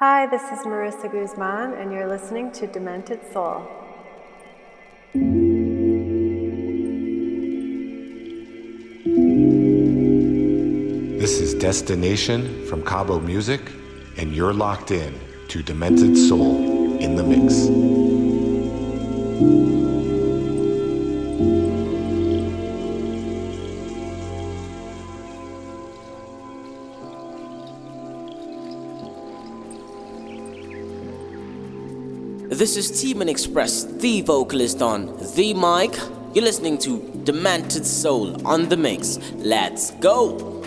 Hi, this is Marissa Guzman, and you're listening to Demented Soul. This is Destination from Cabo Music, and you're locked in to Demented Soul in the Mix. This is Teeman Express, the vocalist on the mic. You're listening to Demented Soul on the mix. Let's go!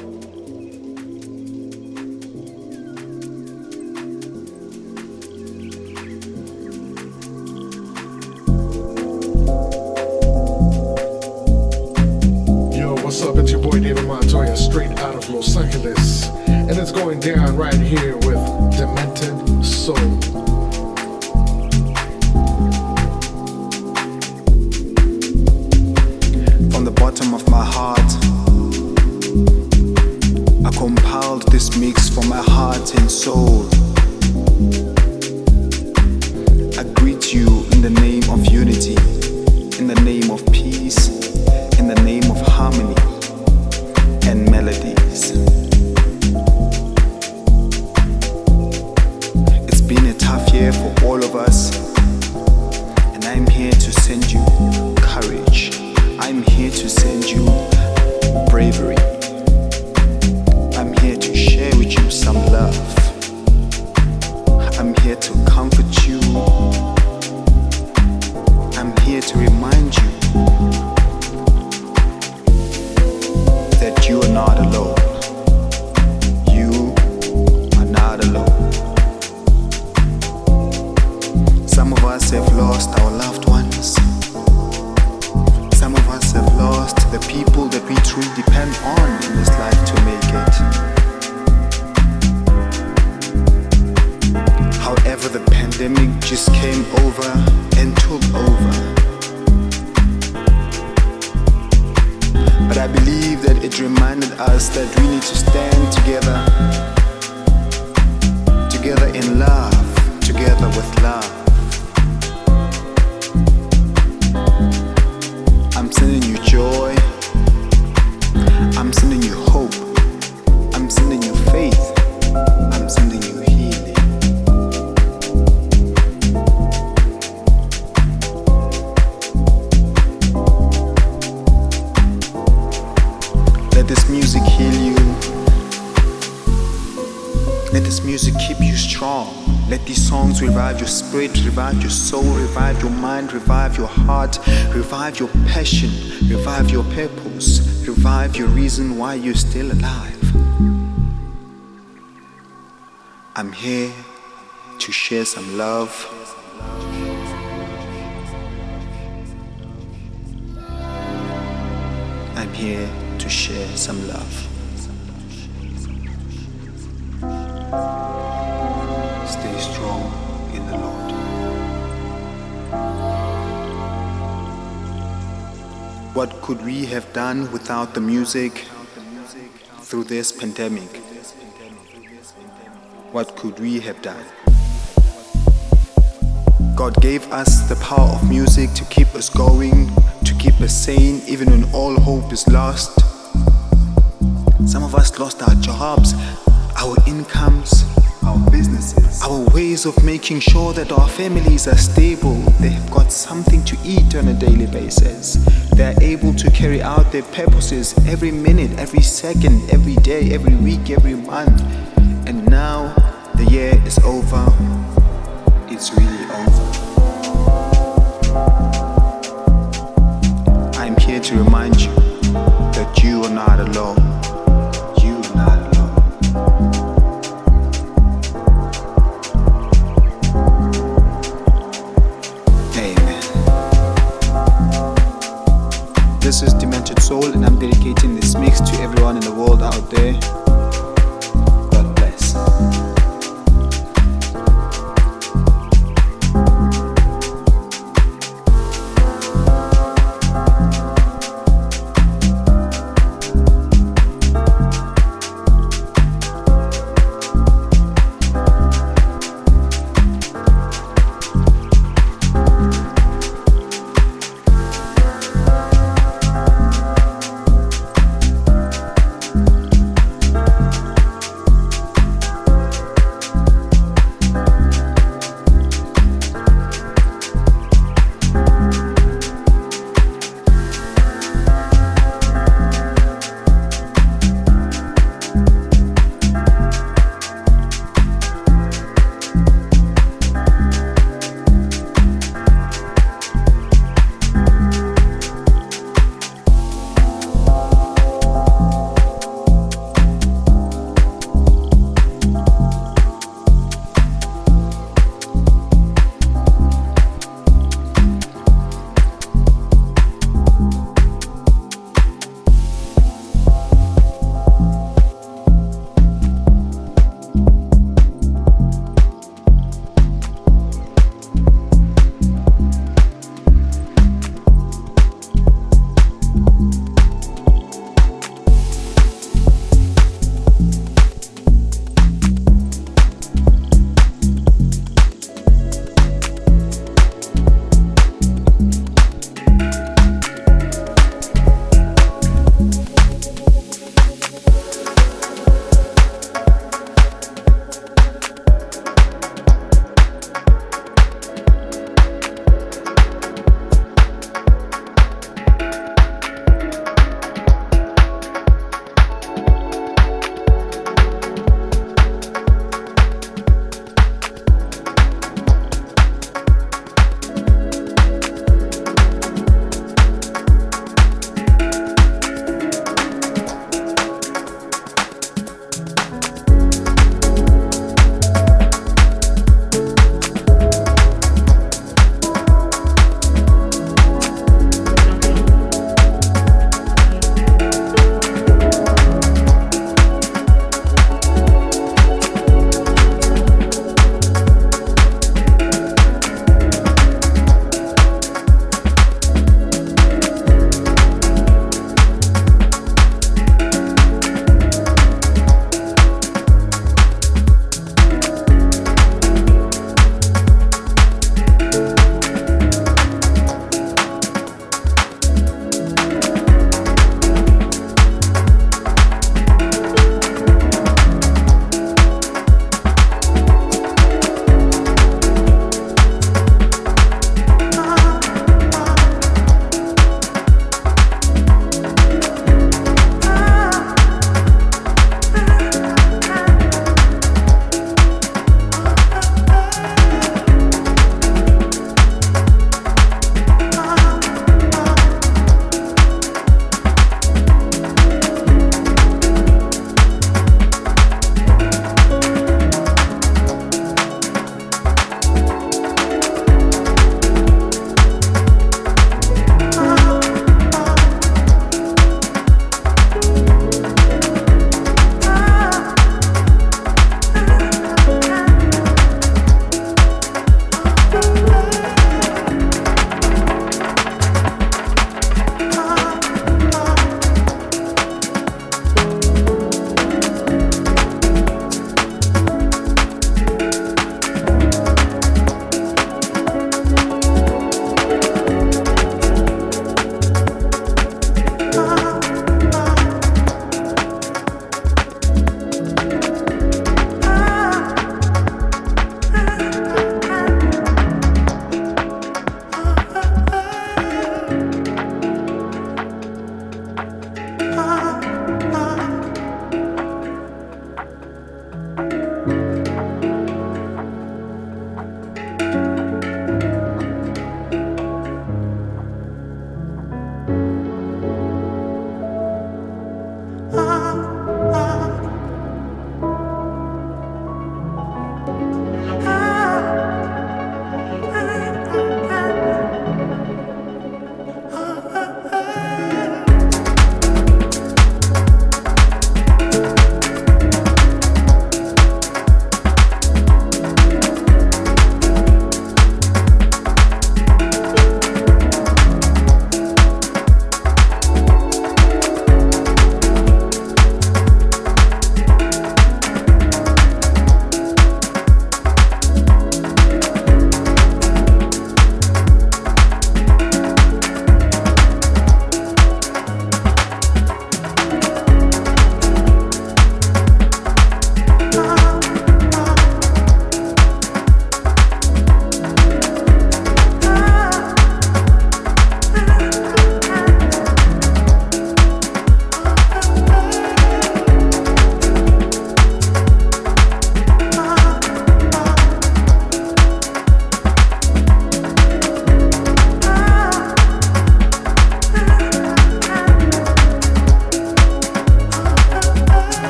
Reason why you're still alive. I'm here to share some love. I'm here to share some love. What could we have done without the music through this pandemic? What could we have done? God gave us the power of music to keep us going, to keep us sane, even when all hope is lost. Some of us lost our jobs, our incomes, our businesses, our ways of making sure that our families are stable. They have got something to eat on a daily basis. They're able to carry out their purposes every minute, every second, every day, every week, every month. And now the year is over. It's really over. I'm here to remind you that you are not alone.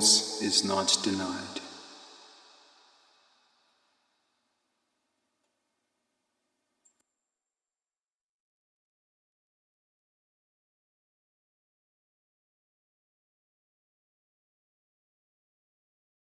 Purpose is not denied.